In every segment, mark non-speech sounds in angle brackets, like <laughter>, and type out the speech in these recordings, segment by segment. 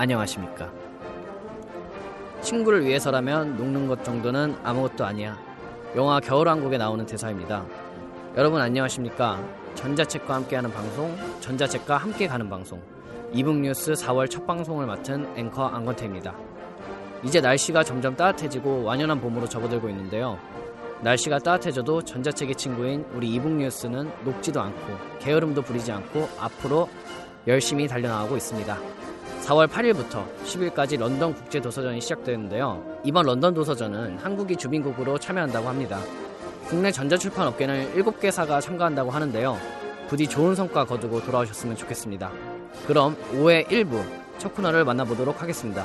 안녕하십니까. 친구를 위해서라면 녹는 것 정도는 아무것도 아니야. 영화 겨울왕국에 나오는 대사입니다. 여러분 안녕하십니까. 전자책과 함께하는 방송, 전자책과 함께 가는 방송, 이북 뉴스 4월 첫 방송을 맡은 앵커 안건태입니다. 이제 날씨가 점점 따뜻해지고 완연한 봄으로 접어들고 있는데요. 날씨가 따뜻해져도 전자책의 친구인 우리 이북 뉴스는 녹지도 않고 게으름도 부리지 않고 앞으로 열심히 달려나가고 있습니다. 4월 8일부터 10일까지 런던 국제 도서전이 시작되는데요. 이번 런던 도서전은 한국이 주빈국으로 참여한다고 합니다. 국내 전자출판 업계는 7개사가 참가한다고 하는데요. 부디 좋은 성과 거두고 돌아오셨으면 좋겠습니다. 그럼 5회 1부 첫 코너를 만나보도록 하겠습니다.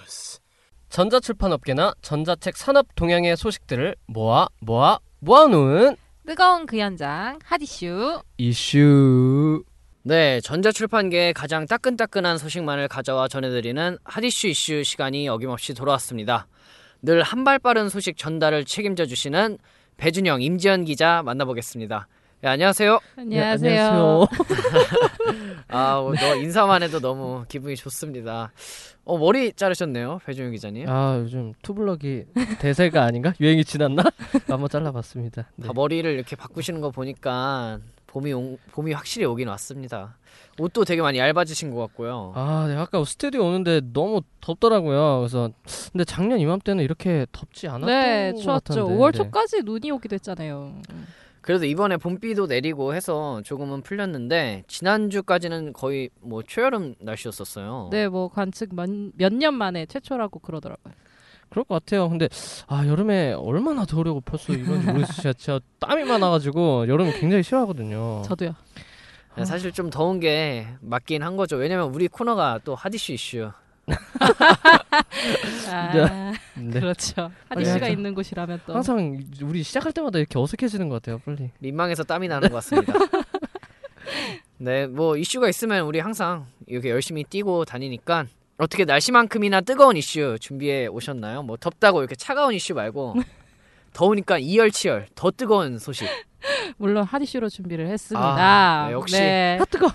전자출판 업계나 전자책 산업 동향의 소식들을 모아 모아 모아놓은 뜨거운 그 현장 핫이슈 이슈. 네, 전자출판계의 가장 따끈따끈한 소식만을 가져와 전해드리는 핫이슈 이슈 시간이 어김없이 돌아왔습니다. 늘 한 발 빠른 소식 전달을 책임져 주시는 배준영, 임지연 기자 만나보겠습니다. 네, 안녕하세요. 안녕하세요. 네, 안녕하세요. <laughs> 아, 어, 너 인사만 해도 너무 기분이 좋습니다. 어, 머리 자르셨네요, 배준영 기자님. 아 요즘 투블럭이 대세가 아닌가? 유행이 지났나? 한번 잘라봤습니다. 네. 다 머리를 이렇게 바꾸시는 거 보니까 봄이 온- 봄이 확실히 오긴 왔습니다. 옷도 되게 많이 얇아지신 것 같고요. 아, 네, 아까 스튜디오 오는데 너무 덥더라고요. 그래서 근데 작년 이맘때는 이렇게 덥지 않았던 네, 것 추웠죠. 같은데. 5월 네. 초까지 눈이 오기도 했잖아요. 그래도 이번에 봄비도 내리고 해서 조금은 풀렸는데 지난주까지는 거의 뭐 초여름 날씨였었어요. 네, 뭐 관측 몇 년 만에 최초라고 그러더라고요. 그럴 것 같아요. 근데 아 여름에 얼마나 더우려고 벌써 이런지 모르겠어요. 진짜, 진짜 땀이 많아가지고 여름을 굉장히 싫어하거든요. 저도요. 네, 사실 좀 더운 게 맞긴 한 거죠. 왜냐면 우리 코너가 또 핫이슈 이슈. 아, <laughs> 네. 그렇죠. 빨리 핫이슈가 하죠. 있는 곳이라면 또 항상 우리 시작할 때마다 이렇게 어색해지는 것 같아요. 빨리. 민망해서 땀이 나는 것 같습니다. <laughs> 네, 뭐 이슈가 있으면 우리 항상 이렇게 열심히 뛰고 다니니까 어떻게 날씨만큼이나 뜨거운 이슈 준비해 오셨나요? 뭐 덥다고 이렇게 차가운 이슈 말고 <laughs> 더우니까 이열치열 더 뜨거운 소식. 물론 핫이슈로 준비를 했습니다. 아, 네, 역시. 네. 아 뜨거.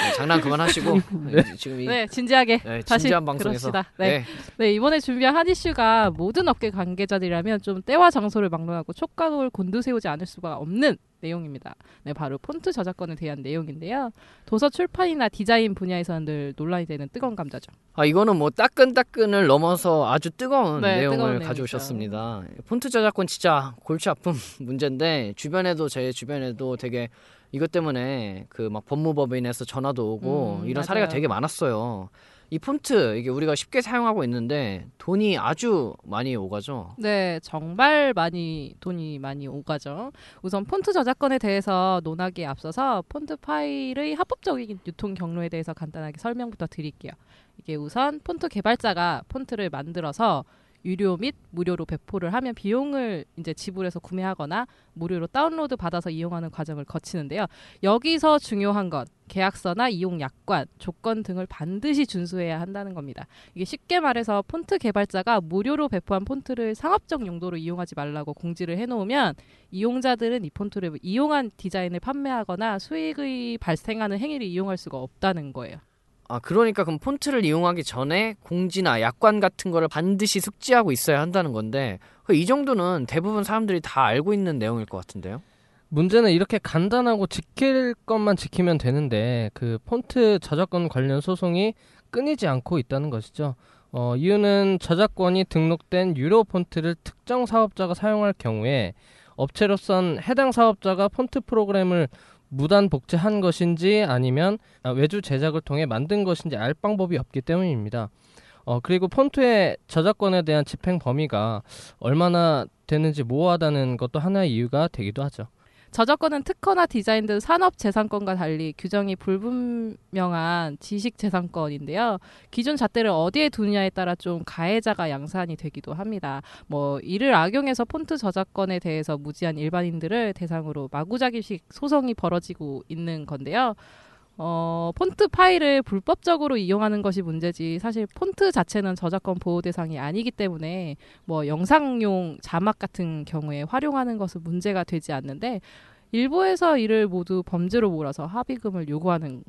네, 장난 그만하시고 <laughs> 지금 이 네, 진지하게 네, 다시 진지한 방송에서. 네. 네. 네, 이번에 준비한 핫이슈가 모든 업계 관계자들이라면 좀 때와 장소를 막론하고 촉각을 곤두세우지 않을 수가 없는 내용입니다. 네, 바로 폰트 저작권에 대한 내용인데요. 도서 출판이나 디자인 부녀에서는 늘 논란이 되는 뜨거운 감자죠. 아 이거는 뭐 따끈따끈을 넘어서 아주 뜨거운 네, 내용을 뜨거운 가져오셨습니다. 폰트 저작권 진짜 골치 아픈 <laughs> 문제인데 주변에도 제 주변에도 되게 이것 때문에 그 막 법무법인에서 전화도 오고 음, 이런 사례가 맞아요. 되게 많았어요. 이 폰트 이게 우리가 쉽게 사용하고 있는데 돈이 아주 많이 오가죠. 네, 정말 많이 돈이 많이 오가죠. 우선 폰트 저작권에 대해서 논하기에 앞서서 폰트 파일의 합법적인 유통 경로에 대해서 간단하게 설명부터 드릴게요. 이게 우선 폰트 개발자가 폰트를 만들어서 유료 및 무료로 배포를 하면 비용을 이제 지불해서 구매하거나 무료로 다운로드 받아서 이용하는 과정을 거치는데요. 여기서 중요한 건 계약서나 이용 약관, 조건 등을 반드시 준수해야 한다는 겁니다. 이게 쉽게 말해서 폰트 개발자가 무료로 배포한 폰트를 상업적 용도로 이용하지 말라고 공지를 해놓으면 이용자들은 이 폰트를 이용한 디자인을 판매하거나 수익이 발생하는 행위를 이용할 수가 없다는 거예요. 아 그러니까 그럼 폰트를 이용하기 전에 공지나 약관 같은 거를 반드시 숙지하고 있어야 한다는 건데 그이 정도는 대부분 사람들이 다 알고 있는 내용일 것 같은데요. 문제는 이렇게 간단하고 지킬 것만 지키면 되는데 그 폰트 저작권 관련 소송이 끊이지 않고 있다는 것이죠. 어, 이유는 저작권이 등록된 유료 폰트를 특정 사업자가 사용할 경우에 업체로선 해당 사업자가 폰트 프로그램을 무단 복제한 것인지 아니면 아, 외주 제작을 통해 만든 것인지 알 방법이 없기 때문입니다. 어, 그리고 폰트의 저작권에 대한 집행 범위가 얼마나 되는지 모호하다는 것도 하나의 이유가 되기도 하죠. 저작권은 특허나 디자인 등 산업 재산권과 달리 규정이 불분명한 지식 재산권인데요. 기준 잣대를 어디에 두느냐에 따라 좀 가해자가 양산이 되기도 합니다. 뭐 이를 악용해서 폰트 저작권에 대해서 무지한 일반인들을 대상으로 마구자기식 소송이 벌어지고 있는 건데요. 어, 폰트 파일을 불법적으로 이용하는 것이 문제지 사실 폰트 자체는 저작권 보호 대상이 아니기 때문에 뭐 영상용 자막 같은 경우에 활용하는 것은 문제가 되지 않는데 일부에서 이를 모두 범죄로 몰아서 합의금을 요구하는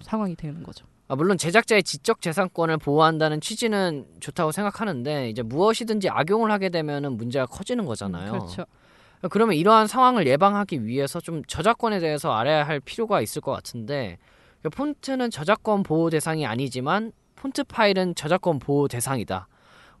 상황이 되는 거죠. 아, 물론 제작자의 지적 재산권을 보호한다는 취지는 좋다고 생각하는데 이제 무엇이든지 악용을 하게 되면은 문제가 커지는 거잖아요. 그렇죠. 그러면 이러한 상황을 예방하기 위해서 좀 저작권에 대해서 알아야 할 필요가 있을 것 같은데 폰트는 저작권 보호 대상이 아니지만 폰트 파일은 저작권 보호 대상이다.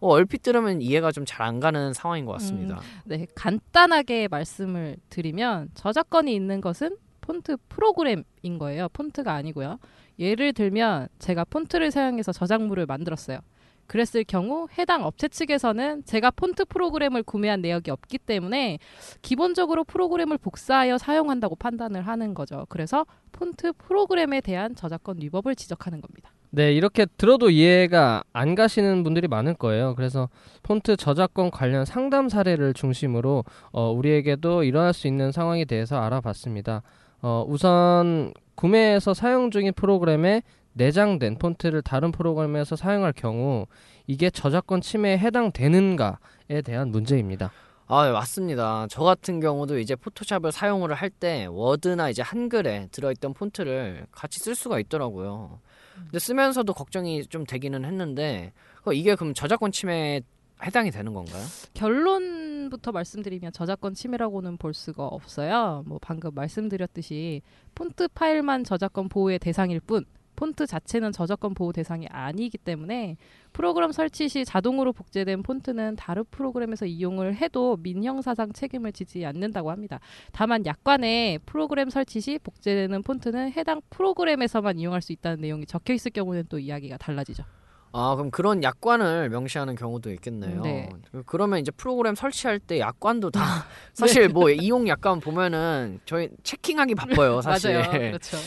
어, 얼핏 들으면 이해가 좀 잘 안 가는 상황인 것 같습니다. 네, 간단하게 말씀을 드리면 저작권이 있는 것은 폰트 프로그램인 거예요. 폰트가 아니고요. 예를 들면 제가 폰트를 사용해서 저작물을 만들었어요. 그랬을 경우 해당 업체 측에서는 제가 폰트 프로그램을 구매한 내역이 없기 때문에 기본적으로 프로그램을 복사하여 사용한다고 판단을 하는 거죠. 그래서 폰트 프로그램에 대한 저작권 위법을 지적하는 겁니다. 네, 이렇게 들어도 이해가 안 가시는 분들이 많을 거예요. 그래서 폰트 저작권 관련 상담 사례를 중심으로 어, 우리에게도 일어날 수 있는 상황에 대해서 알아봤습니다. 어, 우선 구매해서 사용 중인 프로그램에 내장된 폰트를 다른 프로그램에서 사용할 경우 이게 저작권 침해에 해당되는가에 대한 문제입니다. 아, 네, 맞습니다. 저 같은 경우도 이제 포토샵을 사용을 할 때 워드나 이제 한글에 들어있던 폰트를 같이 쓸 수가 있더라고요. 근데 쓰면서도 걱정이 좀 되기는 했는데 어, 이게 그럼 저작권 침해에 해당이 되는 건가요? 결론부터 말씀드리면 저작권 침해라고는 볼 수가 없어요. 뭐 방금 말씀드렸듯이 폰트 파일만 저작권 보호의 대상일 뿐 폰트 자체는 저작권 보호 대상이 아니기 때문에 프로그램 설치 시 자동으로 복제된 폰트는 다른 프로그램에서 이용을 해도 민형사상 책임을 지지 않는다고 합니다. 다만 약관에 프로그램 설치 시 복제되는 폰트는 해당 프로그램에서만 이용할 수 있다는 내용이 적혀 있을 경우는 또 이야기가 달라지죠. 아, 그럼 그런 약관을 명시하는 경우도 있겠네요. 네. 그러면 이제 프로그램 설치할 때 약관도 다 <laughs> 사실 뭐 이용 약관 보면은 저희 체킹하기 바빠요, <laughs> 사실. 맞아요. 그렇죠.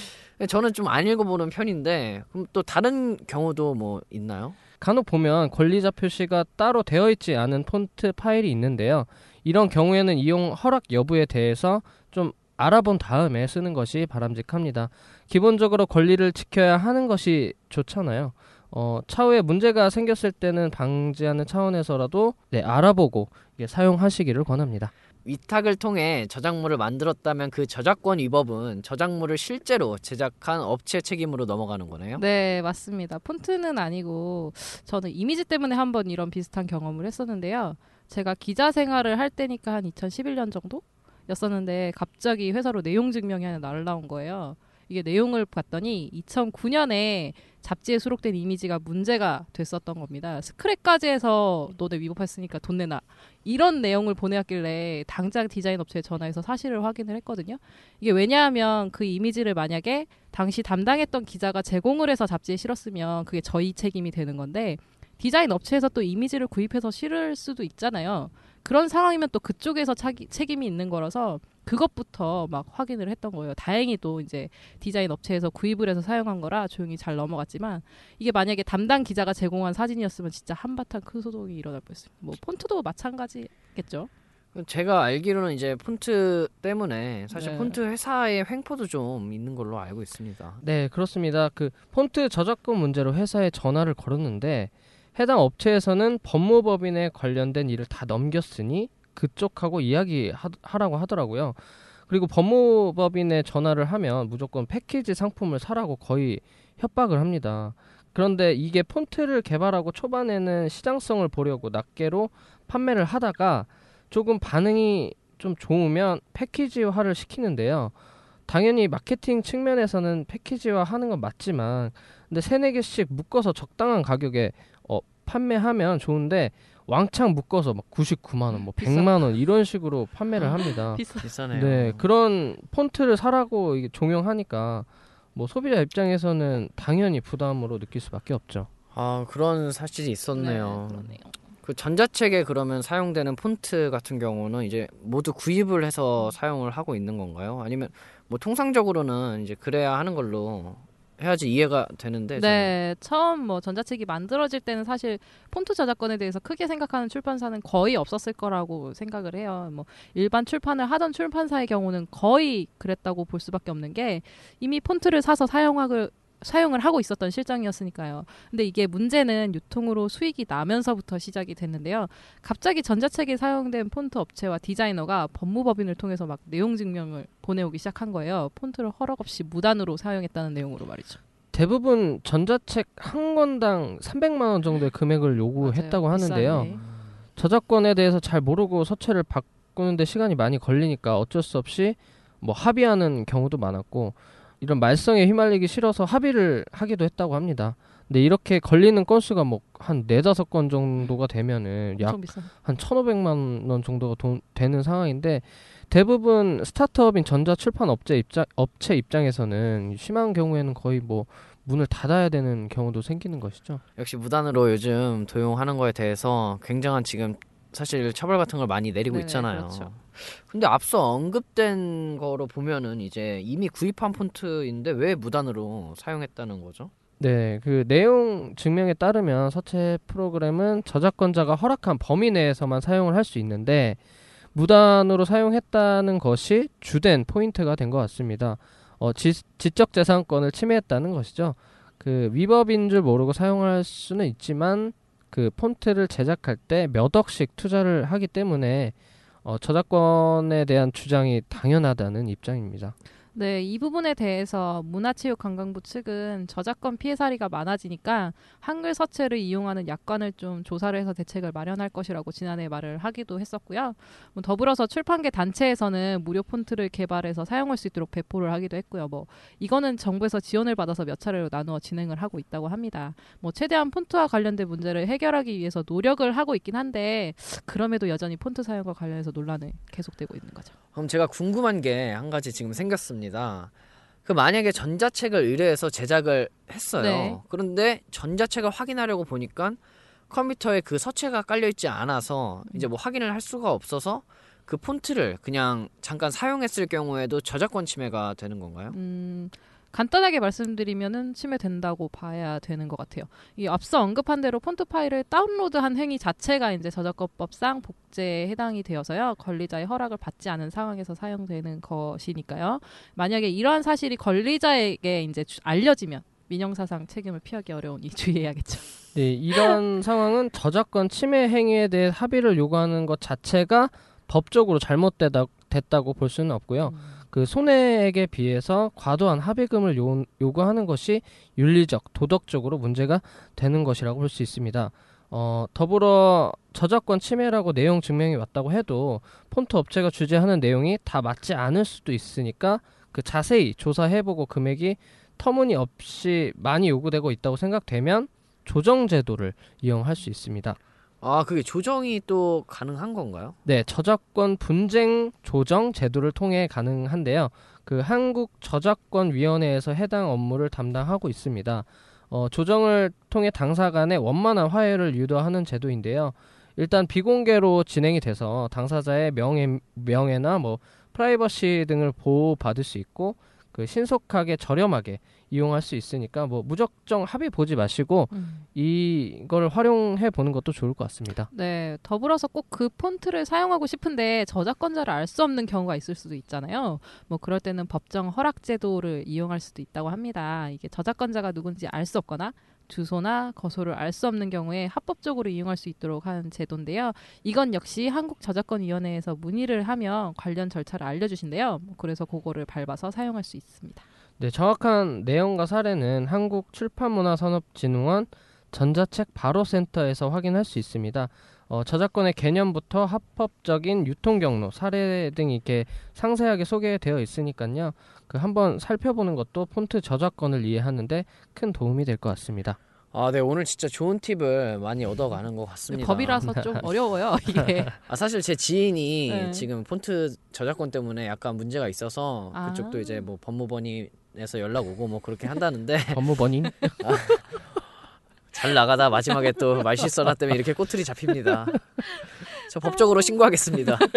저는 좀 안 읽어보는 편인데 그럼 또 다른 경우도 뭐 있나요? 간혹 보면 권리자 표시가 따로 되어 있지 않은 폰트 파일이 있는데요. 이런 경우에는 이용 허락 여부에 대해서 좀 알아본 다음에 쓰는 것이 바람직합니다. 기본적으로 권리를 지켜야 하는 것이 좋잖아요. 어, 차후에 문제가 생겼을 때는 방지하는 차원에서라도 네, 알아보고 사용하시기를 권합니다. 위탁을 통해 저작물을 만들었다면 그 저작권 위법은 저작물을 실제로 제작한 업체 책임으로 넘어가는 거네요. 네, 맞습니다. 폰트는 아니고 저는 이미지 때문에 한번 이런 비슷한 경험을 했었는데요. 제가 기자 생활을 할 때니까 한 2011년 정도 였었는데 갑자기 회사로 내용 증명이 하나 날라온 거예요. 이게 내용을 봤더니 2009년에 잡지에 수록된 이미지가 문제가 됐었던 겁니다. 스크랩까지 해서 너네 위법했으니까 돈 내놔. 이런 내용을 보내왔길래 당장 디자인 업체에 전화해서 사실을 확인을 했거든요. 이게 왜냐하면 그 이미지를 만약에 당시 담당했던 기자가 제공을 해서 잡지에 실었으면 그게 저희 책임이 되는 건데 디자인 업체에서 또 이미지를 구입해서 실을 수도 있잖아요. 그런 상황이면 또 그쪽에서 차기, 책임이 있는 거라서 그것부터 막 확인을 했던 거예요. 다행히도 이제 디자인 업체에서 구입을 해서 사용한 거라 조용히 잘 넘어갔지만 이게 만약에 담당 기자가 제공한 사진이었으면 진짜 한바탕 큰 소동이 일어날 뻔했습니다. 뭐 폰트도 마찬가지겠죠. 제가 알기로는 이제 폰트 때문에 사실 네. 폰트 회사의 횡포도 좀 있는 걸로 알고 있습니다. 네, 그렇습니다. 그 폰트 저작권 문제로 회사에 전화를 걸었는데 해당 업체에서는 법무법인에 관련된 일을 다 넘겼으니 그쪽하고 이야기하라고 하더라고요. 그리고 법무법인에 전화를 하면 무조건 패키지 상품을 사라고 거의 협박을 합니다. 그런데 이게 폰트를 개발하고 초반에는 시장성을 보려고 낱개로 판매를 하다가 조금 반응이 좀 좋으면 패키지화를 시키는데요. 당연히 마케팅 측면에서는 패키지화 하는 건 맞지만 근데 세네 개씩 묶어서 적당한 가격에 어, 판매하면 좋은데 왕창 묶어서 막 99만 원, 뭐 비싸. 100만 원 이런 식으로 판매를 합니다. <laughs> 비싸. 비싸 네요. 네, 그런 폰트를 사라고 이게 종용하니까 뭐 소비자 입장에서는 당연히 부담으로 느낄 수밖에 없죠. 아 그런 사실이 있었네요. 네, 그러네요. 그 전자책에 그러면 사용되는 폰트 같은 경우는 이제 모두 구입을 해서 사용을 하고 있는 건가요? 아니면 뭐 통상적으로는 이제 그래야 하는 걸로 해야지 이해가 되는데 저는 네, 처음 뭐 전자책이 만들어질 때는 사실 폰트 저작권에 대해서 크게 생각하는 출판사는 거의 없었을 거라고 생각을 해요. 뭐 일반 출판을 하던 출판사의 경우는 거의 그랬다고 볼 수밖에 없는 게 이미 폰트를 사서 사용하고 사용을 하고 있었던 실정이었으니까요. 근데 이게 문제는 유통으로 수익이 나면서부터 시작이 됐는데요. 갑자기 전자책에 사용된 폰트 업체와 디자이너가 법무법인을 통해서 막 내용 증명을 보내오기 시작한 거예요. 폰트를 허락 없이 무단으로 사용했다는 내용으로 말이죠. 대부분 전자책 한 권당 300만 원 정도의 금액을 요구했다고 맞아요. 하는데요. 비싸네. 저작권에 대해서 잘 모르고 서체를 바꾸는데 시간이 많이 걸리니까 어쩔 수 없이 뭐 합의하는 경우도 많았고 이런 말썽에 휘말리기 싫어서 합의를 하기도 했다고 합니다. 근데 이렇게 걸리는 건수가 뭐 한 네다섯 건 정도가 되면은 약. 한 1,500만 원 정도가 돈, 되는 상황인데 대부분 스타트업인 전자 출판 업체 입장 업체 입장에서는 심한 경우에는 거의 뭐 문을 닫아야 되는 경우도 생기는 것이죠. 역시 무단으로 요즘 도용하는 거에 대해서 굉장한 지금 사실 처벌 같은 걸 많이 내리고 네네, 있잖아요. 그렇죠. 근데 앞서 언급된 거로 보면은 이제 이미 구입한 폰트인데 왜 무단으로 사용했다는 거죠? 네, 그 내용 증명에 따르면 서체 프로그램은 저작권자가 허락한 범위 내에서만 사용을 할 수 있는데 무단으로 사용했다는 것이 주된 포인트가 된 것 같습니다. 어, 지, 지적 재산권을 침해했다는 것이죠. 그 위법인 줄 모르고 사용할 수는 있지만 그 폰트를 제작할 때 몇 억씩 투자를 하기 때문에 어, 저작권에 대한 주장이 당연하다는 입장입니다. 네, 이 부분에 대해서 문화체육관광부 측은 저작권 피해 사례가 많아지니까 한글 서체를 이용하는 약관을 좀 조사를 해서 대책을 마련할 것이라고 지난해 말을 하기도 했었고요. 뭐 더불어서 출판계 단체에서는 무료 폰트를 개발해서 사용할 수 있도록 배포를 하기도 했고요. 뭐 이거는 정부에서 지원을 받아서 몇 차례로 나누어 진행을 하고 있다고 합니다. 뭐 최대한 폰트와 관련된 문제를 해결하기 위해서 노력을 하고 있긴 한데 그럼에도 여전히 폰트 사용과 관련해서 논란은 계속되고 있는 거죠. 그럼 제가 궁금한 게 한 가지 지금 생겼습니다. 그 만약에 전자책을 의뢰해서 제작을 했어요. 네. 그런데 전자책을 확인하려고 보니까 컴퓨터에 그 서체가 깔려 있지 않아서 이제 뭐 확인을 할 수가 없어서 그 폰트를 그냥 잠깐 사용했을 경우에도 저작권 침해가 되는 건가요? 음, 간단하게 말씀드리면은 침해된다고 봐야 되는 것 같아요. 이 앞서 언급한 대로 폰트 파일을 다운로드한 행위 자체가 이제 저작권법상 복제에 해당이 되어서요. 권리자의 허락을 받지 않은 상황에서 사용되는 것이니까요. 만약에 이러한 사실이 권리자에게 이제 주- 알려지면 민형사상 책임을 피하기 어려우니 주의해야겠죠. 네, 이런 <laughs> 상황은 저작권 침해 행위에 대해 합의를 요구하는 것 자체가 법적으로 잘못되다 됐다고 볼 수는 없고요. 음. 그 손해액에 비해서 과도한 합의금을 요, 요구하는 것이 윤리적, 도덕적으로 문제가 되는 것이라고 볼 수 있습니다. 어, 더불어 저작권 침해라고 내용 증명이 왔다고 해도 폰트 업체가 주재하는 내용이 다 맞지 않을 수도 있으니까 그 자세히 조사해보고 금액이 터무니없이 많이 요구되고 있다고 생각되면 조정 제도를 이용할 수 있습니다. 아, 그게 조정이 또 가능한 건가요? 네, 저작권 분쟁 조정 제도를 통해 가능한데요. 그 한국 저작권 위원회에서 해당 업무를 담당하고 있습니다. 어, 조정을 통해 당사 간의 원만한 화해를 유도하는 제도인데요. 일단 비공개로 진행이 돼서 당사자의 명예, 명예나 뭐 프라이버시 등을 보호받을 수 있고 그 신속하게 저렴하게 이용할 수 있으니까 뭐 무작정 합의 보지 마시고 음. 이걸 활용해 보는 것도 좋을 것 같습니다. 네, 더불어서 꼭 그 폰트를 사용하고 싶은데 저작권자를 알 수 없는 경우가 있을 수도 있잖아요. 뭐 그럴 때는 법정 허락 제도를 이용할 수도 있다고 합니다. 이게 저작권자가 누군지 알 수 없거나 주소나 거소를 알 수 없는 경우에 합법적으로 이용할 수 있도록 하는 제도인데요. 이건 역시 한국저작권위원회에서 문의를 하면 관련 절차를 알려주신대요. 뭐 그래서 그거를 밟아서 사용할 수 있습니다. 네, 정확한 내용과 사례는 한국 출판문화산업진흥원 전자책 바로센터에서 확인할 수 있습니다. 어, 저작권의 개념부터 합법적인 유통 경로, 사례 등 이렇게 상세하게 소개되어 있으니까요. 그 한번 살펴보는 것도 폰트 저작권을 이해하는데 큰 도움이 될 것 같습니다. 아, 네 오늘 진짜 좋은 팁을 많이 얻어가는 것 같습니다. 법이라서 좀 <laughs> 어려워요 이게. <laughs> 아 사실 제 지인이 네. 지금 폰트 저작권 때문에 약간 문제가 있어서 아. 그쪽도 이제 뭐 법무번인 에서 연락 오고 뭐 그렇게 한다는데 <laughs> 법무번인 <laughs> 잘 나가다 마지막에 또 말실수나 때문에 이렇게 꼬투리 잡힙니다. 저 법적으로 신고하겠습니다. <laughs>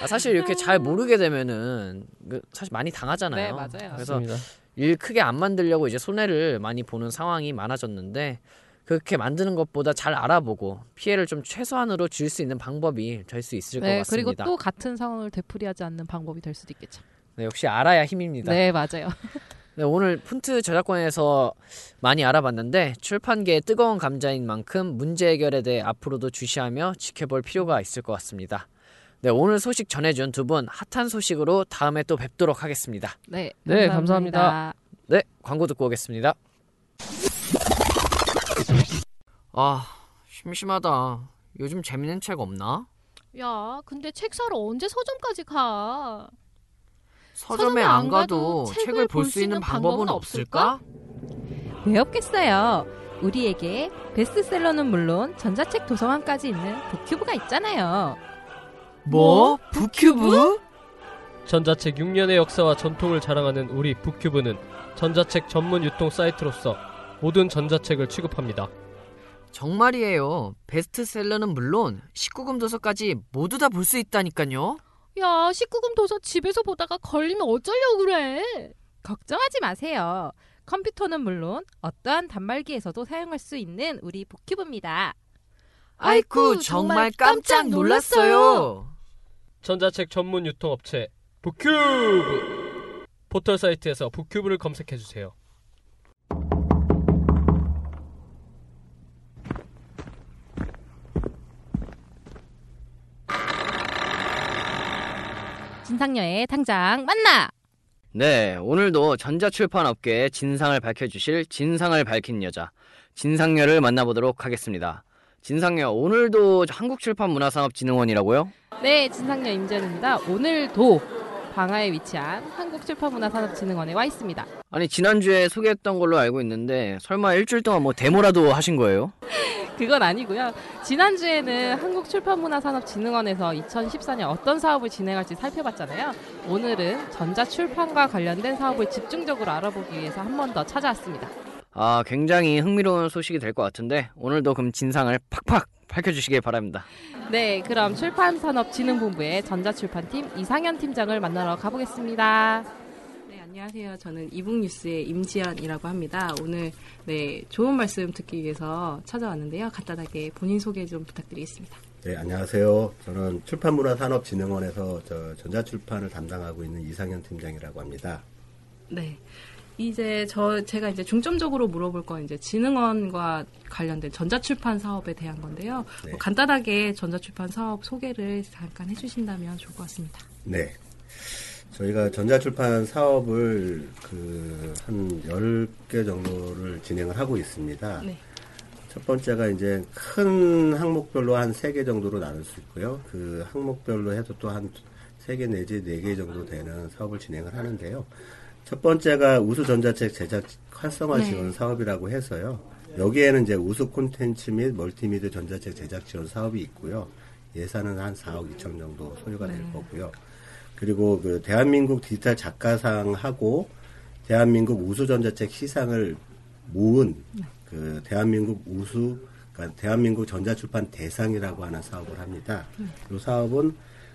아, 사실 이렇게 잘 모르게 되면은 그 사실 많이 당하잖아요. 네, 맞아요. 그래서 맞습니다. 일 크게 안 만들려고 이제 손해를 많이 보는 상황이 많아졌는데 그렇게 만드는 것보다 잘 알아보고 피해를 좀 최소한으로 줄 수 있는 방법이 될 수 있을 것네 같습니다. 그리고 또 같은 상황을 되풀이하지 않는 방법이 될 수도 있겠죠. 네, 역시 알아야 힘입니다. 네 맞아요. <laughs> 네, 오늘 폰트 저작권에서 많이 알아봤는데 출판계의 뜨거운 감자인 만큼 문제 해결에 대해 앞으로도 주시하며 지켜볼 필요가 있을 것 같습니다. 네, 오늘 소식 전해준 두 분 핫한 소식으로 다음에 또 뵙도록 하겠습니다. 네, 네, 감사합니다. 감사합니다. 네, 광고 듣고 오겠습니다. 아, 심심하다. 요즘 재밌는 책 없나? 야, 근데 책 사러 언제 서점까지 가? 서점에 안 가도 책을 볼 수 있는 방법은 없을까? 왜 없겠어요? 우리에게 베스트셀러는 물론 전자책 도서관까지 있는 북큐브가 있잖아요. 뭐? 북큐브? 전자책 6년의 역사와 전통을 자랑하는 우리 북큐브는 전자책 전문 유통 사이트로서 모든 전자책을 취급합니다. 정말이에요. 베스트셀러는 물론 19금 도서까지 모두 다 볼 수 있다니까요. 야, 19금 도서 집에서 보다가 걸리면 어쩌려고 그래? 걱정하지 마세요. 컴퓨터는 물론 어떠한 단말기에서도 사용할 수 있는 우리 북큐브입니다. 아이쿠 정말 정말 깜짝 깜짝 놀랐어요. 전자책 전문 유통업체 북큐브 포털 사이트에서 북큐브를 검색해 주세요. 진상녀의 당장 만나! 네, 오늘도 전자출판 업계의 진상을 밝혀주실 진상을 밝힌 여자 진상녀를 만나보도록 하겠습니다. 진상녀, 오늘도 한국출판문화산업진흥원이라고요? 네, 진상녀 임재현입니다. 오늘도 방화에 위치한 한국출판문화산업진흥원에 와 있습니다. 아니 지난주에 소개했던 걸로 알고 있는데 설마 일주일 동안 뭐 데모라도 하신 거예요? <laughs> 그건 아니고요. 지난주에는 한국출판문화산업진흥원에서 2014년 어떤 사업을 진행할지 살펴봤잖아요. 오늘은 전자출판과 관련된 사업을 집중적으로 알아보기 위해서 한 번 더 찾아왔습니다. 아 굉장히 흥미로운 소식이 될 것 같은데 오늘도 그럼 진상을 팍팍 밝혀주시길 바랍니다. 네, 그럼 출판산업진흥본부의 전자출판팀 이상현 팀장을 만나러 가보겠습니다. 네, 안녕하세요. 저는 이북뉴스의 임지연이라고 합니다. 오늘 네, 좋은 말씀 듣기 위해서 찾아왔는데요. 간단하게 본인 소개 좀 부탁드리겠습니다. 네, 안녕하세요. 저는 출판문화산업진흥원에서 저 전자출판을 담당하고 있는 이상현 팀장이라고 합니다. 네. 이제 저 제가 이제 중점적으로 물어볼 건 이제 진흥원과 관련된 전자출판 사업에 대한 건데요. 네. 뭐 간단하게 전자출판 사업 소개를 잠깐 해주신다면 좋을 것 같습니다. 네. 저희가 전자출판 사업을 그한 10개 정도를 진행을 하고 있습니다. 네. 첫 번째가 이제 큰 항목별로 한 3개 정도로 나눌 수 있고요. 그 항목별로 해서 또한 3개 내지 4개 정도 되는 사업을 진행을 하는데요. 첫 번째가 우수 전자책 제작 활성화 네. 지원 사업이라고 해서요. 여기에는 이제 우수 콘텐츠 및 멀티미디어 전자책 제작 지원 사업이 있고요. 예산은 한 4억 2천 정도 소요가 될 거고요. 그리고 그 대한민국 디지털 작가상하고 대한민국 우수 전자책 시상을 모은 그 대한민국 우수 그러니까 대한민국 전자출판 대상이라고 하는 사업을 합니다. 이 사업은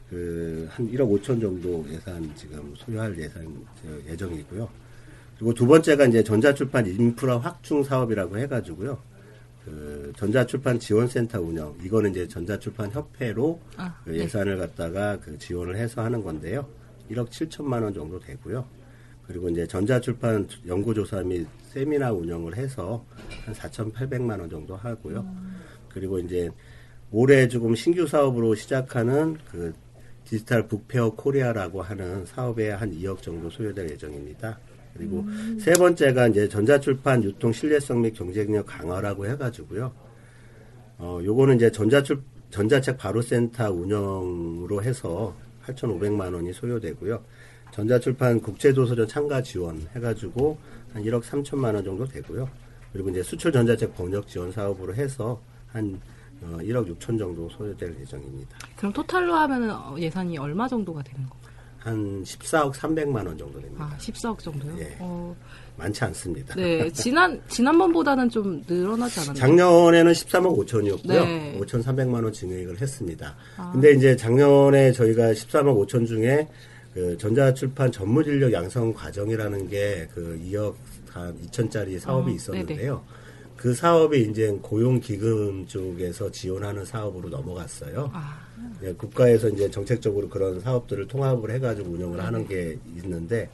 그 한 1억 5천 정도 예산 지금 소요할 예산 저 예정이고요. 그리고 두 번째가 이제 전자출판 인프라 확충 사업이라고 해가지고요. 그 전자출판 지원센터 운영 이거는 이제 전자출판 협회로 아, 그 네. 예산을 갖다가 그 지원을 해서 하는 건데요. 1억 7천만 원 정도 되고요. 그리고 이제 전자출판 연구조사 및 세미나 운영을 해서 한 4,800만 원 정도 하고요. 그리고 이제 올해 조금 신규 사업으로 시작하는 그 디지털 북페어 코리아라고 하는 사업에 한 2억 정도 소요될 예정입니다. 그리고 세 번째가 이제 전자출판 유통 신뢰성 및 경쟁력 강화라고 해가지고요. 어, 요거는 이제 전자출, 전자책 바로센터 운영으로 해서 8,500만 원이 소요되고요. 전자출판 국제도서전 참가 지원 해가지고 한 1억 3천만 원 정도 되고요. 그리고 이제 수출 전자책 번역 지원 사업으로 해서 한 어, 1억 6천 정도 소요될 예정입니다. 그럼 토탈로 하면은 어, 예산이 얼마 정도가 되는 건가요? 한 14억 300만 원 정도 됩니다. 아, 14억 정도요? 예. 어, 많지 않습니다. 네, 지난 지난번보다는 좀 늘어나지 않았나요? 작년에는 13억 5천이었고요. 네. 5천 3백만 원 증액을 했습니다. 아. 근데 이제 작년에 저희가 13억 5천 중에 그 전자출판 전문 인력 양성 과정이라는 게 그 2억 한 2천짜리 사업이 어, 있었는데요. 그 사업이 이제 고용기금 쪽에서 지원하는 사업으로 넘어갔어요. 아, 예, 국가에서 이제 정책적으로 그런 사업들을 통합을 해가지고 운영을 하는 게 있는데,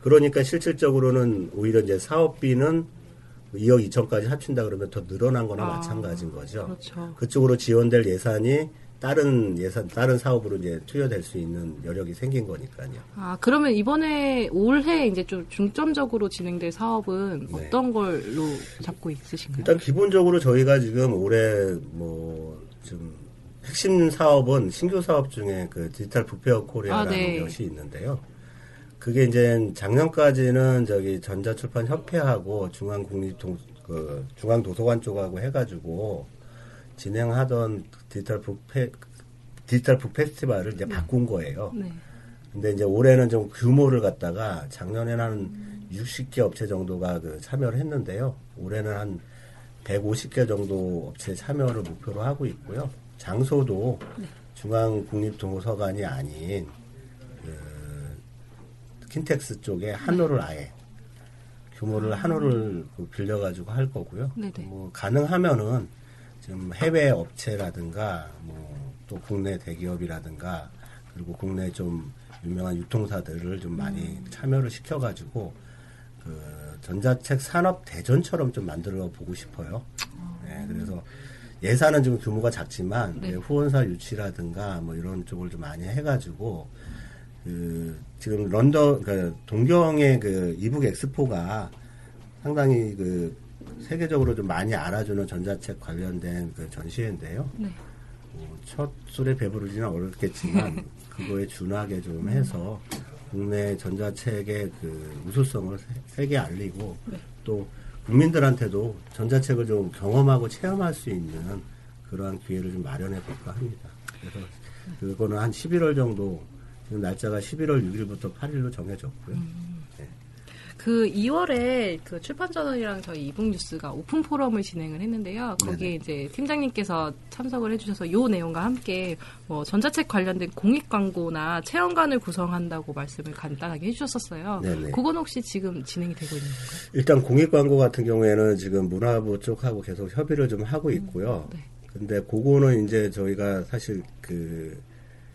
그러니까 실질적으로는 오히려 이제 사업비는 2억 2천까지 합친다 그러면 더 늘어난 거나 아, 마찬가지인 거죠. 그렇죠. 그쪽으로 지원될 예산이 다른 예산, 다른 사업으로 이제 투여될 수 있는 여력이 생긴 거니까요. 아, 그러면 이번에 올해 이제 좀 중점적으로 진행될 사업은 네. 어떤 걸로 잡고 있으신가요? 일단 기본적으로 저희가 지금 올해 뭐좀 핵심 사업은 신규 사업 중에 그 디지털 북페어 코리아라는 아, 네. 것이 있는데요. 그게 이제 작년까지는 저기 전자출판 협회하고 중앙국립 동 그 중앙도서관 쪽하고 해가지고 진행하던 디지털 북 페 디지털 북 페스티벌을 이제 바꾼 거예요. 네. 근데 이제 올해는 좀 규모를 갖다가 작년에는 한 60개 업체 정도가 그 참여를 했는데요. 올해는 한 150개 정도 업체 참여를 목표로 하고 있고요. 장소도 중앙국립도서관이 아닌 그 킨텍스 쪽에 한 홀을 아예 규모를 한 홀을 그 빌려가지고 할 거고요. 네네. 뭐 가능하면은 지금 해외 업체라든가 뭐 또 국내 대기업이라든가 그리고 국내 좀 유명한 유통사들을 좀 많이 참여를 시켜가지고 그 전자책 산업 대전처럼 좀 만들어 보고 싶어요. 네, 그래서 예산은 좀 규모가 작지만 네. 후원사 유치라든가 뭐 이런 쪽을 좀 많이 해가지고 그 지금 런던 그 동경의 그 이북 엑스포가 상당히 그 세계적으로 좀 많이 알아주는 전자책 관련된 그 전시회인데요. 네. 뭐첫 술에 배부르지는 어렵겠지만 <laughs> 그거에 준하게 좀 해서 국내 전자책의 그 우수성을 세- 세계에 알리고 또 국민들한테도 전자책을 좀 경험하고 체험할 수 있는 그러한 기회를 좀 마련해 볼까 합니다. 그래서 그거는 한 11월 정도 지금 날짜가 11월 6일부터 8일로 정해졌고요. 그 2월에 그 출판저널이랑 저희 이북 뉴스가 오픈 포럼을 진행을 했는데요. 거기에 이제 팀장님께서 참석을 해주셔서 요 내용과 함께 뭐 전자책 관련된 공익 광고나 체험관을 구성한다고 말씀을 간단하게 해주셨었어요. 네네. 그건 혹시 지금 진행이 되고 있는 건가요? 일단 공익 광고 같은 경우에는 지금 문화부 쪽하고 계속 협의를 좀 하고 있고요. 네. 근데 그거는 이제 저희가 사실 그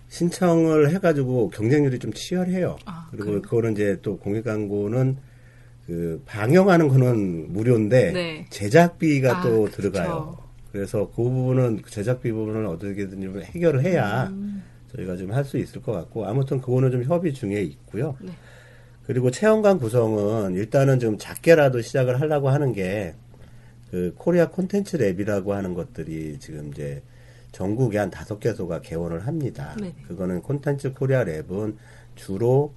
신청을 해가지고 경쟁률이 좀 치열해요. 아, 그리고 그래요? 그거는 이제 또 공익 광고는 그 방영하는 거는 무료인데 네. 제작비가 아, 또 그쵸. 들어가요. 그래서 그 부분은 그 제작비 부분을 어떻게든 좀 해결을 해야 음. 저희가 좀 할 수 있을 것 같고 아무튼 그거는 좀 협의 중에 있고요. 네. 그리고 체험관 구성은 일단은 좀 작게라도 시작을 하려고 하는 게 그 코리아 콘텐츠 랩이라고 하는 것들이 지금 이제 전국에 한 다섯 개소가 개원을 합니다. 네네. 그거는 콘텐츠 코리아 랩은 주로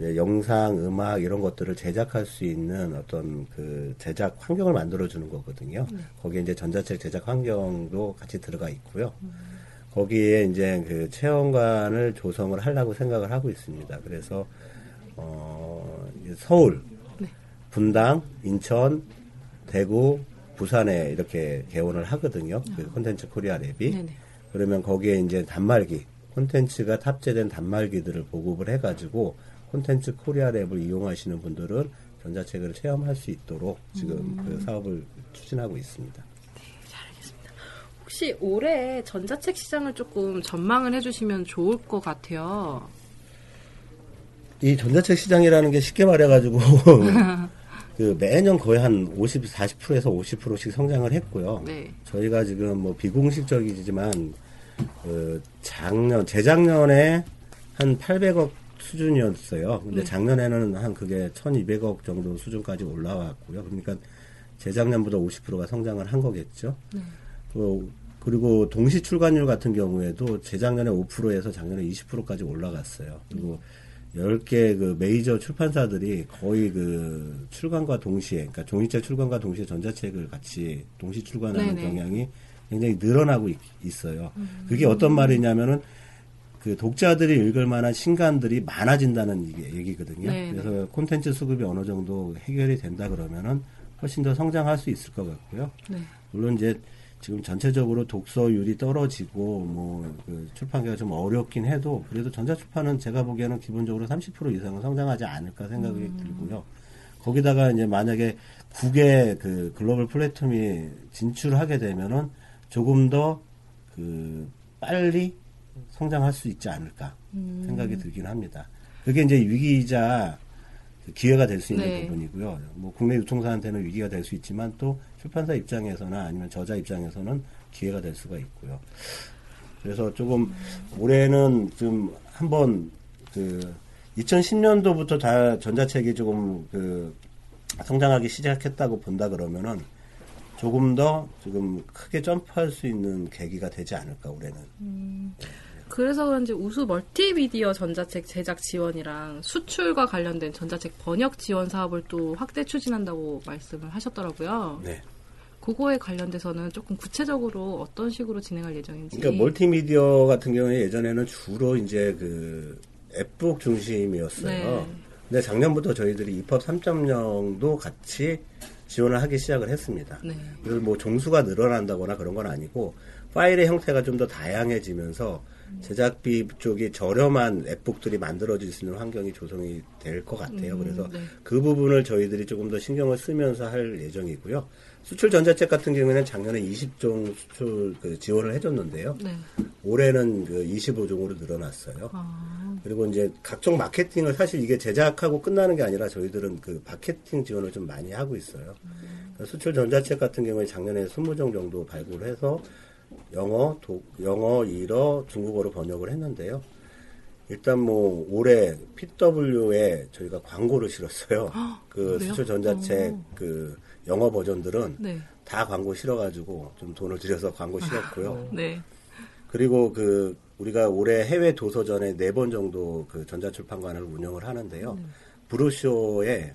영상, 음악 이런 것들을 제작할 수 있는 어떤 그 제작 환경을 만들어 주는 거거든요. 거기에 이제 전자책 제작 환경도 같이 들어가 있고요. 거기에 이제 그 체험관을 조성을 하려고 생각을 하고 있습니다. 그래서 어 서울, 분당, 인천, 대구, 부산에 이렇게 개원을 하거든요. 그 콘텐츠 코리아 랩이. 네네. 그러면 거기에 이제 단말기, 콘텐츠가 탑재된 단말기들을 보급을 해가지고 콘텐츠 코리아 랩을 이용하시는 분들은 전자책을 체험할 수 있도록 지금 그 사업을 추진하고 있습니다. 혹시 올해 전자책 시장을 조금 전망을 해주시면 좋을 것 같아요. 이 전자책 시장이라는 게 쉽게 말해가지고 <laughs> 그 매년 거의 한 50, 40%에서 50%씩 성장을 했고요. 네. 저희가 지금 뭐 비공식적이지만 그 작년 재작년에 한 800억 수준이었어요. 근데 네. 작년에는 한 그게 1200억 정도 수준까지 올라왔고요. 그러니까 재작년보다 50%가 성장을 한 거겠죠. 네. 그, 그리고 동시 출간율 같은 경우에도 재작년에 5%에서 작년에 20%까지 올라갔어요. 그리고 10개 그 메이저 출판사들이 거의 그 출간과 동시에, 그러니까 종이책 출간과 동시에 전자책을 같이 동시 출간하는. 경향이 굉장히 늘어나고 있, 어요 그게 어떤 말이냐면은 그 독자들이 읽을 만한 신간들이 많아진다는 이게 얘기 거든요. 네네. 그래서 콘텐츠 수급이 어느 정도 해결이 된다 그러면은 훨씬 더 성장할 수 있을 것 같고요. 네. 물론 이제 지금 전체적으로 독서율이 떨어지고 뭐 그 출판계가 좀 어렵긴 해도 그래도 전자출판은 제가 보기에는 기본적으로 30% 이상은 성장하지 않을까 생각이 들고요. 거기다가 이제 만약에 국외 그 글로벌 플랫폼이 진출하게 되면은 조금 더 그 빨리 성장할 수 있지 않을까 생각이 들긴 합니다. 그게 이제 위기이자 그 기회가 될 수 있는 네. 부분이고요. 뭐 국내 유통사한테는 위기가 될 수 있지만 또 출판사 입장에서나 아니면 저자 입장에서는 기회가 될 수가 있고요. 그래서 조금 올해는 좀 한번 그 2010년도부터 다 전자책이 조금 그 성장하기 시작했다고 본다 그러면은 조금 더 지금 크게 점프할 수 있는 계기가 되지 않을까 올해는. 그래서 그런지 우수 멀티미디어 전자책 제작 지원이랑 수출과 관련된 전자책 번역 지원 사업을 또 확대 추진한다고 말씀을 하셨더라고요. 네. 그거에 관련돼서는 조금 구체적으로 어떤 식으로 진행할 예정인지. 그러니까 멀티미디어 같은 경우에 예전에는 주로 이제 그 앱북 중심이었어요. 네. 근데 작년부터 저희들이 입법 3.0도 같이 지원을 하기 시작을 했습니다. 네. 이걸 뭐 종수가 늘어난다거나 그런 건 아니고 파일의 형태가 좀 더 다양해지면서 제작비 쪽이 저렴한 앱북들이 만들어질 수 있는 환경이 조성이 될 것 같아요. 음, 그래서 네. 그 부분을 저희들이 조금 더 신경을 쓰면서 할 예정이고요. 수출 전자책 같은 경우에는 작년에 20종 수출 그 지원을 해줬는데요. 네. 올해는 그 25종으로 늘어났어요. 아, 그리고 이제 각종 마케팅을 사실 이게 제작하고 끝나는 게 아니라 저희들은 그 마케팅 지원을 좀 많이 하고 있어요. 그러니까 수출 전자책 같은 경우에 작년에 20종 정도 발굴을 해서 영어, 독, 영어, 일어, 중국어로 번역을 했는데요. 일단 뭐 올해 PW에 저희가 광고를 실었어요. 그 그래요? 수출 전자책 오. 그 영어 버전들은 네. 다 광고 실어가지고 좀 돈을 들여서 광고 실었고요. 네. 그리고 그 우리가 올해 해외 도서전에 네 번 정도 그 전자출판관을 운영을 하는데요. 브로쇼에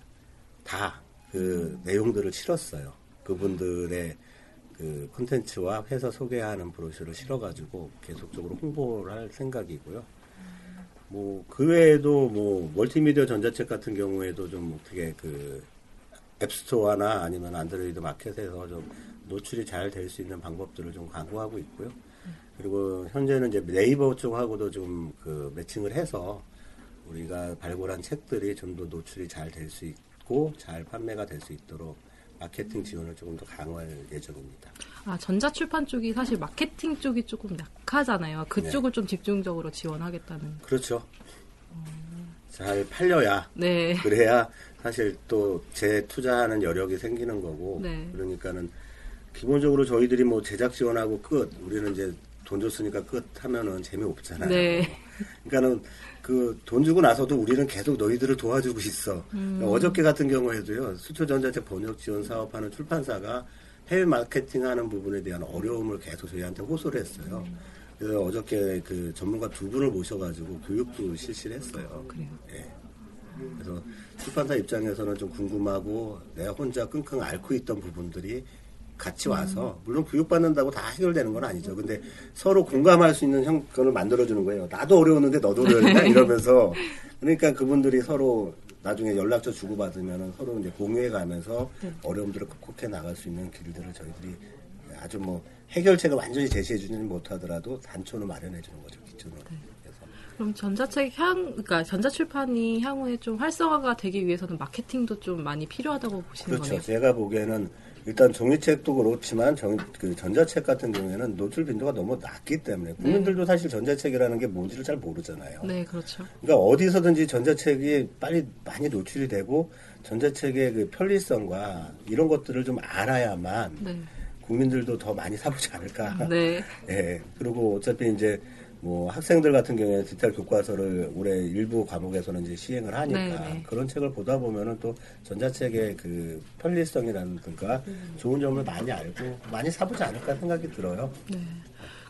다 그 내용들을 실었어요. 그분들의 그 콘텐츠와 회사 소개하는 브로셔를 실어가지고 계속적으로 홍보를 할 생각이고요. 뭐 그 외에도 뭐 멀티미디어 전자책 같은 경우에도 좀 어떻게 그 앱스토어나 아니면 안드로이드 마켓에서 좀 노출이 잘 될 수 있는 방법들을 좀 강구하고 있고요. 그리고 현재는 이제 네이버 쪽하고도 좀 그 매칭을 해서 우리가 발굴한 책들이 좀 더 노출이 잘 될 수 있고 잘 판매가 될 수 있도록 마케팅 지원을 조금 더 강화할 예정입니다. 아, 전자출판 쪽이 사실 마케팅 쪽이 조금 약하잖아요. 그쪽을 좀 집중적으로 지원하겠다는. 그렇죠. 잘 팔려야 네. 그래야 사실 또 재투자하는 여력이 생기는 거고 네. 그러니까는 기본적으로 저희들이 뭐 제작 지원하고 끝 우리는 이제 돈 줬으니까 끝 하면은 재미없잖아요. 네. 그러니까는 그 돈 주고 나서도 우리는 계속 너희들을 도와주고 있어. 음. 어저께 같은 경우에도요 수출 전자책 번역 지원 사업하는 출판사가 해외 마케팅하는 부분에 대한 어려움을 계속 저희한테 호소를 했어요. 그래서 어저께 그 전문가 두 분을 모셔가지고 교육도 실시를 했어요. 그래요. 예. 그래서 출판사 입장에서는 좀 궁금하고 내가 혼자 끙끙 앓고 있던 부분들이 같이 와서 물론 교육받는다고 다 해결되는 건 아니죠. 근데 서로 공감할 수 있는 형편을 만들어주는 거예요. 나도 어려웠는데 너도 어려웠다 <laughs> 이러면서 그러니까 그분들이 서로 나중에 연락처 주고받으면 서로 이제 공유해가면서 어려움들을 극복해 나갈 수 있는 길들을 저희들이 아주 뭐 해결책을 완전히 제시해주지는 못하더라도 단초는 마련해주는 거죠 기초는. 그래서 그럼 전자책 향, 그러니까 전자출판이 향후에 좀 활성화가 되기 위해서는 마케팅도 좀 많이 필요하다고 보시는 그렇죠. 거네요. 제가 보기에는 일단 종이책도 그렇지만 정- 그 전자책 같은 경우에는 노출 빈도가 너무 낮기 때문에 국민들도 사실 전자책이라는 게 뭔지를 잘 모르잖아요. 네, 그렇죠. 그러니까 어디서든지 전자책이 빨리 많이 노출이 되고 전자책의 그 편리성과 이런 것들을 좀 알아야만 네. 국민들도 더 많이 사보지 않을까. 네. <laughs> 예. 그리고 어차피 이제 뭐 학생들 같은 경우에 디지털 교과서를 올해 일부 과목에서는 이제 시행을 하니까 네네. 그런 책을 보다 보면은 또 전자책의 그 편리성이라든가 좋은 점을 많이 알고 많이 사보지 않을까 생각이 들어요.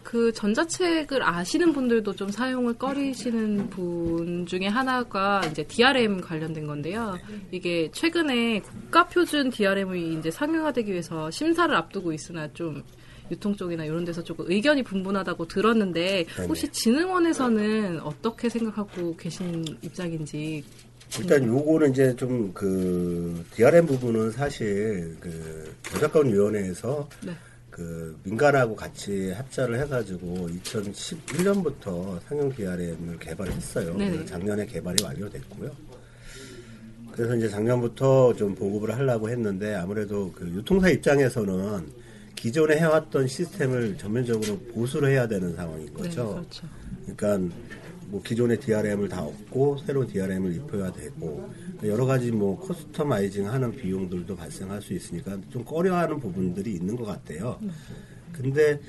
그 전자책을 아시는 분들도 좀 사용을 꺼리시는 분 중에 하나가 이제 DRM 관련된 건데요. 이게 최근에 국가 표준 DRM이 이제 상용화되기 위해서 심사를 앞두고 있으나 좀 유통 쪽이나 이런 데서 조금 의견이 분분하다고 들었는데 혹시 진흥원에서는 어떻게 생각하고 계신 입장인지 일단 요거는 이제 좀 그 DRM 부분은 사실 그 저작권 위원회에서 네. 그 민간하고 같이 합작을 해가지고 2011년부터 상용 DRM을 개발했어요. 네네. 작년에 개발이 완료됐고요. 그래서 이제 작년부터 좀 보급을 하려고 했는데 아무래도 그 유통사 입장에서는 기존에 해왔던 시스템을 전면적으로 보수를 해야 되는 상황인 거죠. 네, 그렇죠. 그러니까 뭐 기존의 DRM을 다 없고 새로운 DRM을 입혀야 되고 여러 가지 뭐 커스터마이징 하는 비용들도 발생할 수 있으니까 좀 꺼려하는 부분들이 있는 것 같아요. 근데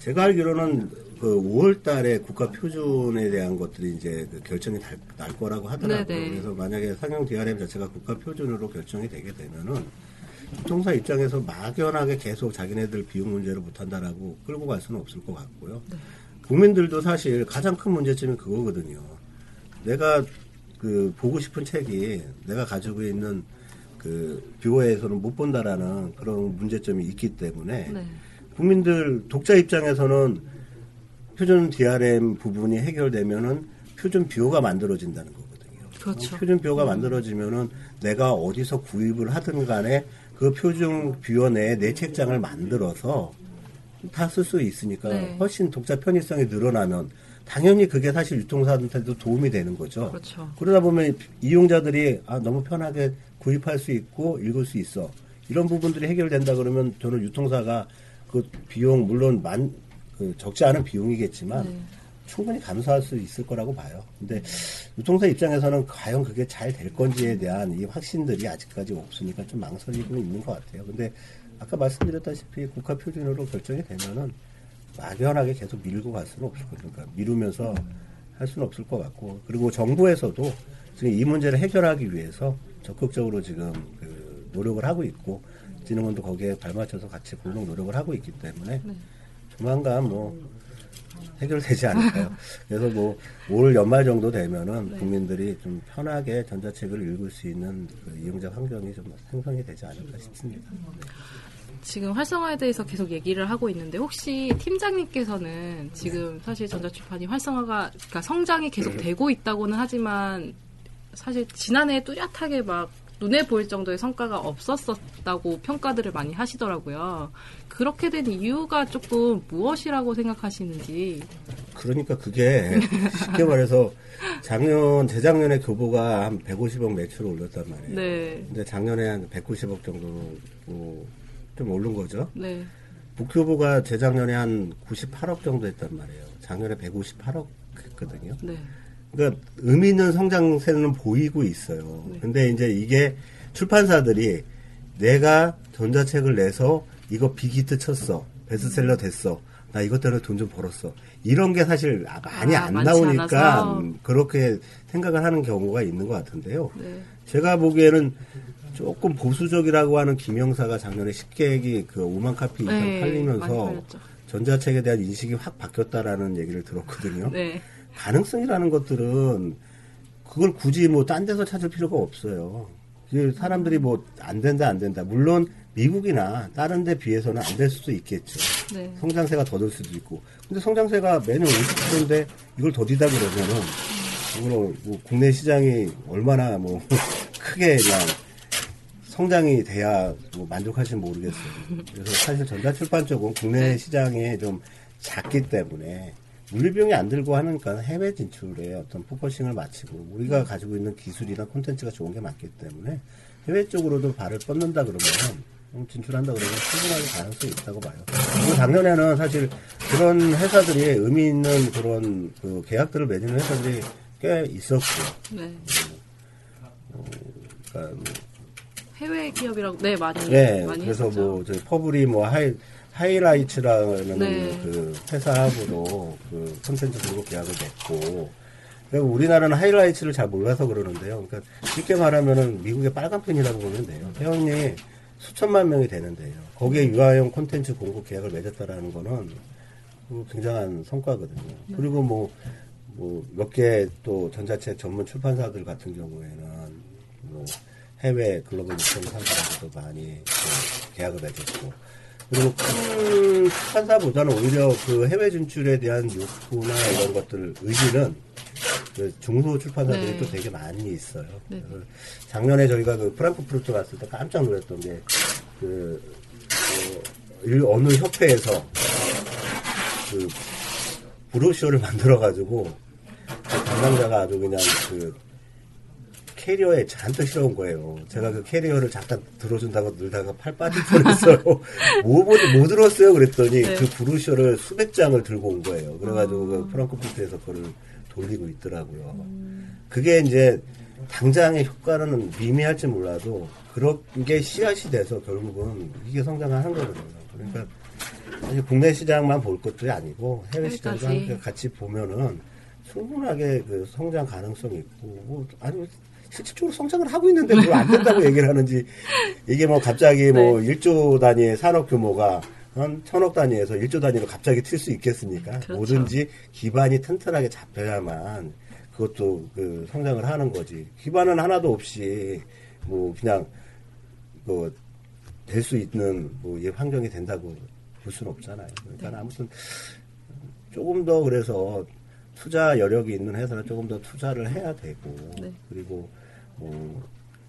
제가 알기로는 그 5월 달에 국가 표준에 대한 것들이 이제 그 결정이 날, 날 거라고 하더라고요. 네네. 그래서 만약에 상용 DRM 자체가 국가 표준으로 결정이 되게 되면은 유통사 입장에서 막연하게 계속 자기네들 비용 문제를 못한다라고 끌고 갈 수는 없을 것 같고요. 국민들도 사실 가장 큰 문제점이 그거거든요. 내가 그 보고 싶은 책이 내가 가지고 있는 그 viewer에서는 못 본다라는 그런 문제점이 있기 때문에 네. 국민들 독자 입장에서는 표준 DRM 부분이 해결되면은 표준 viewer가 만들어진다는 거거든요. 그렇죠. 표준 viewer가 만들어지면은 내가 어디서 구입을 하든 간에 그 표준 뷰어 내에 내 책장을 만들어서 다 쓸 수 있으니까 네. 훨씬 독자 편의성이 늘어나면 당연히 그게 사실 유통사한테도 도움이 되는 거죠. 그렇죠. 그러다 보면 이용자들이 아, 너무 편하게 구입할 수 있고 읽을 수 있어. 이런 부분들이 해결된다 그러면 저는 유통사가 그 비용 물론 만, 그 적지 않은 비용이겠지만 네. 충분히 감수할 수 있을 거라고 봐요. 근데 유통사 입장에서는 과연 그게 잘 될 건지에 대한 이 확신들이 아직까지 없으니까 좀 망설이고 있는 것 같아요. 근데 아까 말씀드렸다시피 국가 표준으로 결정이 되면은 막연하게 계속 밀고 갈 수는 없을 거예요. 그러니까 미루면서 할 수는 없을 것 같고 그리고 정부에서도 지금 이 문제를 해결하기 위해서 적극적으로 지금 그 노력을 하고 있고 진흥원도 거기에 발맞춰서 같이 공동 노력을 하고 있기 때문에 조만간 뭐 해결되지 않을까요? 그래서 뭐 올 연말 정도 되면은 국민들이 좀 편하게 전자책을 읽을 수 있는 그 이용자 환경이 좀 생성이 되지 않을까 싶습니다. 지금 활성화에 대해서 계속 얘기를 하고 있는데 혹시 팀장님께서는 지금 사실 전자출판이 활성화가 그러니까 성장이 계속 되고 있다고는 하지만 사실 지난해 뚜렷하게 막 눈에 보일 정도의 성과가 없었었다고 평가들을 많이 하시더라고요. 그렇게 된 이유가 조금 무엇이라고 생각하시는지. 그러니까 그게 쉽게 말해서 작년 재작년에 교보가 한 150억 매출을 올렸단 말이에요. 네. 근데 작년에 한 190억 정도 뭐좀 오른 거죠. 네. 북교보가 재작년에 한 98억 정도 했단 말이에요. 작년에 158억 했거든요. 네. 그러니까 의미 있는 성장세는 보이고 있어요. 네. 근데 이제 이게 출판사들이 내가 전자책을 내서 이거 빅히트 쳤어. 베스트셀러 됐어. 나 이것 때문에 돈 좀 벌었어. 이런 게 사실 아- 많이 아, 안 나오니까 않아서. 음, 그렇게 생각을 하는 경우가 있는 것 같은데요. 네. 제가 보기에는 조금 보수적이라고 하는 김영사가 작년에 10개액이 그 5만 카피 이상 네, 팔리면서. 전자책에 대한 인식이 확 바뀌었다라는 얘기를 들었거든요. 네. 가능성이라는 것들은 그걸 굳이 뭐 딴 데서 찾을 필요가 없어요. 그 사람들이 뭐 안 된다 안 된다. 물론 미국이나 다른 데 비해서는 안 될 수도 있겠죠. 네. 성장세가 더딜 수도 있고. 근데 성장세가 매년 50%인데 이걸 더디다 그러면은 이거는 뭐 국내 시장이 얼마나 뭐 <laughs> 크게 그냥 성장이 돼야 뭐 만족하시면 모르겠어요. 그래서 사실 전자출판 쪽은 국내 시장이 좀 작기 때문에 물류비용이 안 들고 하니까 해외 진출에 어떤 focusing을 맞추고 우리가 가지고 있는 기술이나 콘텐츠가 좋은 게 많기 때문에 해외 쪽으로도 발을 뻗는다 그러면 진출한다 그러면 충분하게 가능성이 있다고 봐요. 그리고 작년에는 사실 그런 회사들이 의미 있는 그런 그 계약들을 맺는 회사들이 꽤 있었고, 네. 그러니까 해외 기업이라고 네 많이 네, 많이 그래서 했었죠. 뭐 저희 퍼블이 뭐 하이 하이라이츠라는 네. 그 회사하고도 그 콘텐츠 공급 계약을 맺고 그리고 우리나라는 하이라이츠를 잘 몰라서 그러는데요. 그러니까 쉽게 말하면은 미국의 빨간펜이라고 보면 돼요. 회원이 수천만 명이 되는데요. 거기에 유아용 콘텐츠 공급 계약을 맺었다라는 거는 그 굉장한 성과거든요. 그리고 뭐, 뭐, 몇 개 또 전자책 전문 출판사들 같은 경우에는 뭐 해외 글로벌 유통 상사들도 많이 그 계약을 맺었고 그리고 큰 출판사보다는 오히려 그 해외 진출에 대한 욕구나 이런 것들 의지는 그 중소 출판사들이 네. 또 되게 많이 있어요. 네. 작년에 저희가 그 프랑크푸르트 갔을 때 깜짝 놀랐던 게 그, 어, 일- 어느 협회에서 그 브로셔를 <laughs> 만들어 가지고 그 담당자가 아주 그냥 그 캐리어에 잔뜩 실어온 거예요. 제가 그 캐리어를 잠깐 들어준다고 늘다가 팔 빠질 뻔했어요. <laughs> 뭐, 뭐, 뭐 들었어요? 그랬더니 네. 그 브로셔를 수백 장을 들고 온 거예요. 그래가지고 그 프랑크푸르트에서 그걸 돌리고 있더라고요. 그게 이제 당장의 효과는 미미할지 몰라도 그런 게 씨앗이 돼서 결국은 이게 성장하는 거거든요. 그러니까 사실 국내 시장만 볼 것도 아니고 해외 시장도 같이 보면은 충분하게 그 성장 가능성이 있고 뭐 아니 실질적으로 성장을 하고 있는데 뭘 안 된다고 얘기를 하는지 이게 뭐 갑자기 뭐 1조 단위의 산업 규모가 한 천억 단위에서 1조 단위로 갑자기 튈 수 있겠습니까? 그렇죠. 뭐든지 기반이 튼튼하게 잡혀야만 그것도 그 성장을 하는 거지. 기반은 하나도 없이 뭐 그냥 뭐 될 수 있는 뭐이 환경이 된다고 볼 수는 없잖아요. 그러니까 네. 아무튼 조금 더 그래서 투자 여력이 있는 회사는 조금 더 투자를 해야 되고 네. 그리고 뭐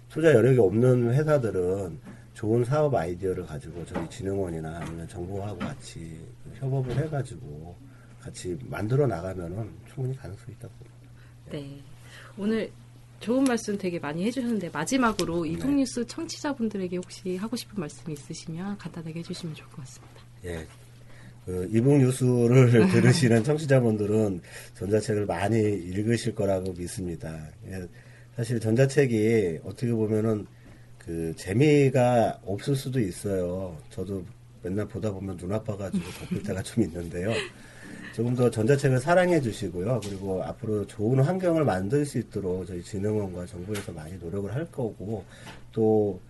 투자 여력이 없는 회사들은 좋은 사업 아이디어를 가지고 저희 진흥원이나 아니면 정부하고 같이 협업을 해가지고 같이 만들어 나가면은 충분히 가능성이 있다고 봅니다. 네. 오늘 좋은 말씀 되게 많이 해주셨는데 마지막으로 네. 이북뉴스 청취자분들에게 혹시 하고 싶은 말씀이 있으시면 간단하게 해주시면 좋을 것 같습니다. 예. 그 이북 뉴스를 들으시는 청취자분들은 전자책을 많이 읽으실 거라고 믿습니다. 예. 사실 전자책이 어떻게 보면은 그 재미가 없을 수도 있어요. 저도 맨날 보다 보면 눈 아파가지고 <laughs> 덮을 때가 좀 있는데요. 조금 더 전자책을 사랑해 주시고요. 그리고 앞으로 좋은 환경을 만들 수 있도록 저희 진흥원과 정부에서 많이 노력을 할 거고 또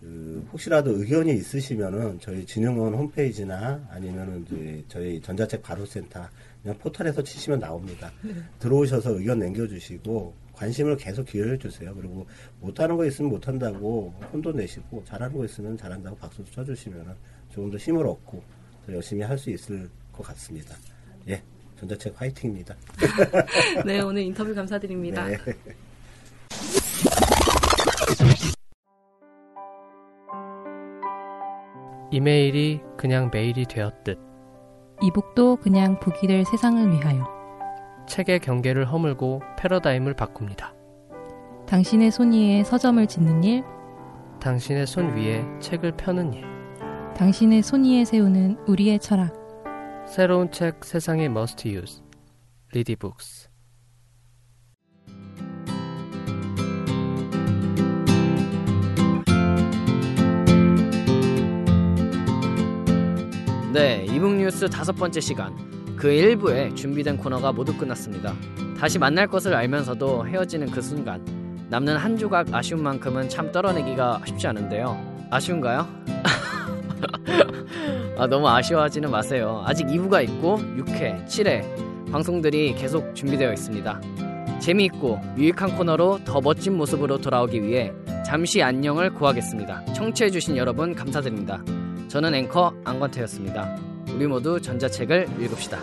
그 혹시라도 의견이 있으시면은 저희 진흥원 홈페이지나 아니면은 이제 저희 전자책 바로센터 그냥 포털에서 치시면 나옵니다. 들어오셔서 의견 남겨주시고 관심을 계속 기울여 주세요. 그리고 못하는 거 있으면 못한다고 혼도 내시고 잘하는 거 있으면 잘한다고 박수도 쳐주시면은 조금 더 힘을 얻고 더 열심히 할 수 있을 것 같습니다. 예, 전자책 화이팅입니다. <laughs> 네, 오늘 인터뷰 감사드립니다. 네. 이메일이 그냥 메일이 되었듯 이북도 그냥 북이 될 세상을 위하여 책의 경계를 허물고 패러다임을 바꿉니다. 당신의 손 위에 서점을 짓는 일, 당신의 손 위에 책을 펴는 일. 당신의 손 위에 세우는 우리의 철학. 새로운 책 세상의 must use. 리디북스. 네, 이북 뉴스 다섯 번째 시간. 그 일부에 준비된 코너가 모두 끝났습니다. 다시 만날 것을 알면서도 헤어지는 그 순간. 남는 한 조각 아쉬운 만큼은 참 떨어내기가 쉽지 않은데요. 아쉬운가요? <laughs> 아, 너무 아쉬워하지는 마세요. 아직 2부가 있고 6회, 7회 방송들이 계속 준비되어 있습니다. 재미있고 유익한 코너로 더 멋진 모습으로 돌아오기 위해 잠시 안녕을 구하겠습니다. 청취해주신 여러분 감사드립니다. 저는 앵커 안건태였습니다. 우리 모두 전자책을 읽읍시다.